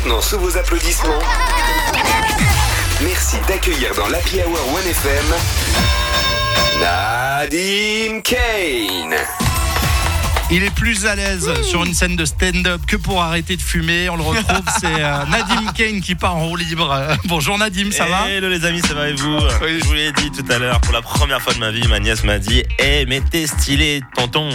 maintenant sous vos applaudissements. Merci d'accueillir dans l'Happy Hour 1FM Nadim Kane. Il est plus à l'aise sur une scène de stand-up que pour arrêter de fumer. On le retrouve, c'est euh, Nadim Kane qui part en roue libre. Bonjour Nadim, ça va? Hello les amis, ça va et vous? Je vous l'ai dit tout à l'heure, pour la première fois de ma vie, ma nièce m'a dit Eh, mais t'es stylé, tonton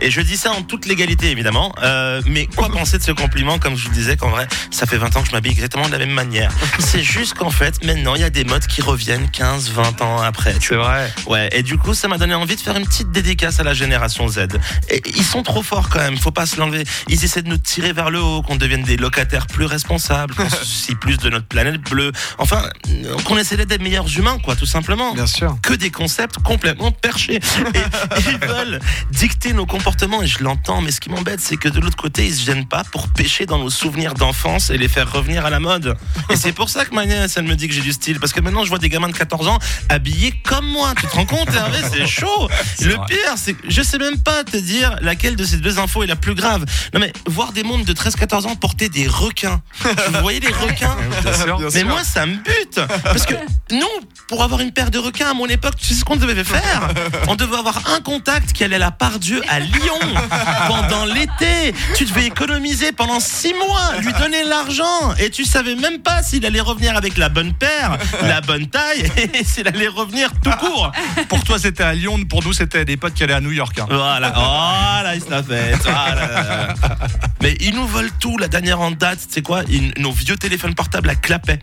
Et je dis ça en toute légalité, évidemment. Euh, mais quoi penser de ce compliment? Comme je vous disais, qu'en vrai, ça fait 20 ans que je m'habille exactement de la même manière. C'est juste qu'en fait, maintenant, il y a des modes qui reviennent 15, 20 ans après. tu C'est vrai. Ouais, et du coup, ça m'a donné envie de faire une petite dédicace à la génération Z. Et ils sont trop forts quand même, faut pas se l'enlever. Ils essaient de nous tirer vers le haut, qu'on devienne des locataires plus responsables, qu'on se soucie plus de notre planète bleue. Enfin, qu'on essaie d'être des meilleurs humains, quoi, tout simplement. Bien sûr. Que des concepts complètement perchés. Et, ils veulent dicter nos comportements, et je l'entends, mais ce qui m'embête, c'est que de l'autre côté, ils se gênent pas pour pêcher dans nos souvenirs d'enfance et les faire revenir à la mode. Et c'est pour ça que ma nièce, elle me dit que j'ai du style, parce que maintenant, je vois des gamins de 14 ans habillés comme moi. Tu te rends compte, Hervé C'est chaud. Le vrai. pire, c'est que je sais même pas te dire laquelle de ces deux infos est la plus grave. Non mais voir des mondes de 13-14 ans porter des requins. Vous voyez les requins mais moi, ça me bute. Parce que nous, pour avoir une paire de requins à mon époque, tu sais ce qu'on devait faire? On devait avoir un contact qui allait à la part Dieu à Lyon pendant l'été. Tu devais économiser pendant six mois, lui donner l'argent. Et tu savais même pas s'il allait revenir avec la bonne paire, la bonne taille, et s'il allait revenir tout court. Pour toi, c'était à Lyon. Pour nous, c'était des potes qui allaient à New York. hein. Voilà, oh la. Ah là là là. Mais ils nous volent tout. La dernière en date, c'est quoi? Ils- Nos vieux téléphones portables à clapet.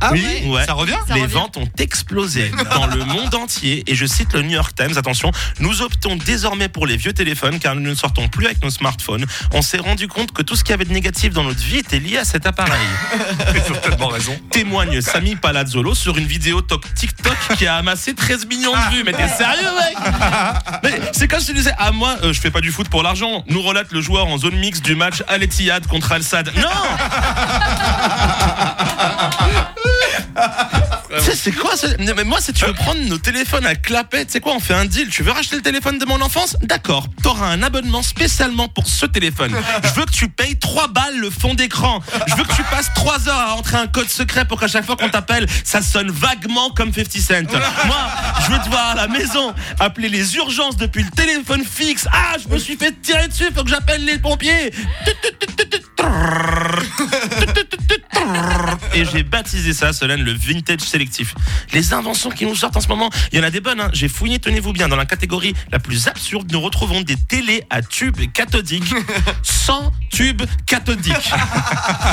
Ah Oui, ouais. Ça revient Ça les revient. ventes ont explosé dans le monde entier et je cite le New York Times, attention, nous optons désormais pour les vieux téléphones car nous ne sortons plus avec nos smartphones. On s'est rendu compte que tout ce qu'il y avait de négatif dans notre vie était lié à cet appareil. Ils ont tellement raison. Témoigne Sami Palazzolo sur une vidéo top TikTok qui a amassé 13 millions de vues. Mais t'es sérieux mec? Mais C'est comme si tu disais, ah moi euh, je fais pas du foot pour l'argent. Nous relate le joueur en zone mixte du match Al Ittihad contre Al Sadd. Non sais, c'est quoi ça Non, Mais moi, si tu veux prendre nos téléphones à clapet, tu sais quoi, on fait un deal. Tu veux racheter le téléphone de mon enfance? D'accord. T'auras un abonnement spécialement pour ce téléphone. Je veux que tu payes 3 balles le fond d'écran. Je veux que tu passes 3 heures à entrer un code secret pour qu'à chaque fois qu'on t'appelle, ça sonne vaguement comme 50 Cent. Moi, je veux te voir à la maison appeler les urgences depuis le téléphone fixe. Ah, je me suis fait tirer dessus, faut que j'appelle les pompiers. Et j'ai baptisé ça, Solène, le vintage sélectif. Les inventions qui nous sortent en ce moment, il y en a des bonnes. hein. J'ai fouillé, tenez-vous bien, dans la catégorie la plus absurde, nous retrouvons des télés à tubes cathodiques sans tubes cathodiques.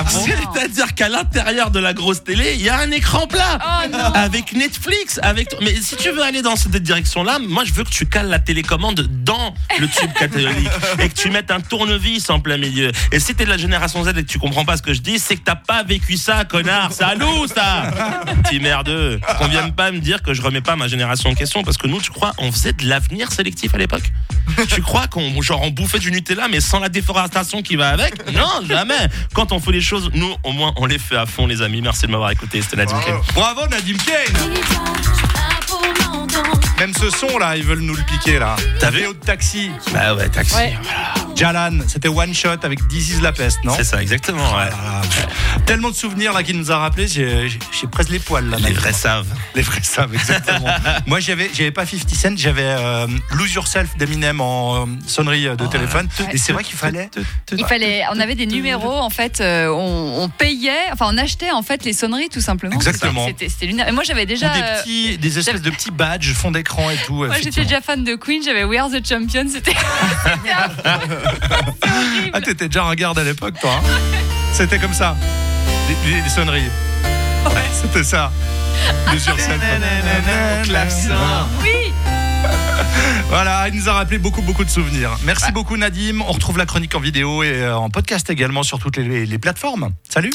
C'est-à-dire qu'à l'intérieur de la grosse télé, il y a un écran plat. Oh non Avec Netflix, avec. Mais si tu veux aller dans cette direction-là, moi je veux que tu cales la télécommande dans le tube catholique et que tu mettes un tournevis en plein milieu. Et si t'es de la génération Z et que tu comprends pas ce que je dis, c'est que t'as pas vécu ça, connard. C'est à nous ça. Petit merdeux. Qu'on vienne pas me dire que je remets pas ma génération en question parce que nous, tu crois, on faisait de l'avenir sélectif à l'époque? Tu crois qu'on genre on bouffait du Nutella mais sans la déforestation qui va avec? Non, jamais. Quand on fait les choses, nous au moins on les fait à fond, les amis. Merci de m'avoir écouté. C'était Nadim Kane. Bravo Nadim Kane Même ce son là, ils veulent nous le piquer là. T'as vu Vidéo de taxi. Bah ouais, taxi. Ouais. Jalan, c'était one shot avec This is la peste, non? C'est ça, exactement. Ouais. Ah, Tellement de souvenirs là qui nous a rappelé, j'ai presque les poils là. Les vrais savent. Les vrais savent, exactement. Moi, j'avais, j'avais pas 50 Cent, j'avais euh, Lose Yourself d'Eminem en euh, sonnerie euh, de téléphone. Ouais. Et c'est vrai qu'il fallait. Il fallait, on avait des numéros en fait, euh, on, on payait, enfin on achetait en fait les sonneries tout simplement. Exactement. C'était, lunaire. Et moi j'avais déjà, Ou des, petits, des espèces de petits badges, fond et tout. moi j'étais déjà fan de Queen, j'avais We Are the Champion, c'était. Ah, t'étais déjà un garde à l'époque, toi. hein C'était comme ça. Les, les- les sonneries. Ouais. C'était ça. Lose Yourself. Oui. Voilà, il nous a rappelé beaucoup, beaucoup de souvenirs. Merci beaucoup, Nadim. On retrouve la chronique en vidéo et euh, en podcast également sur toutes les, les plateformes. Salut.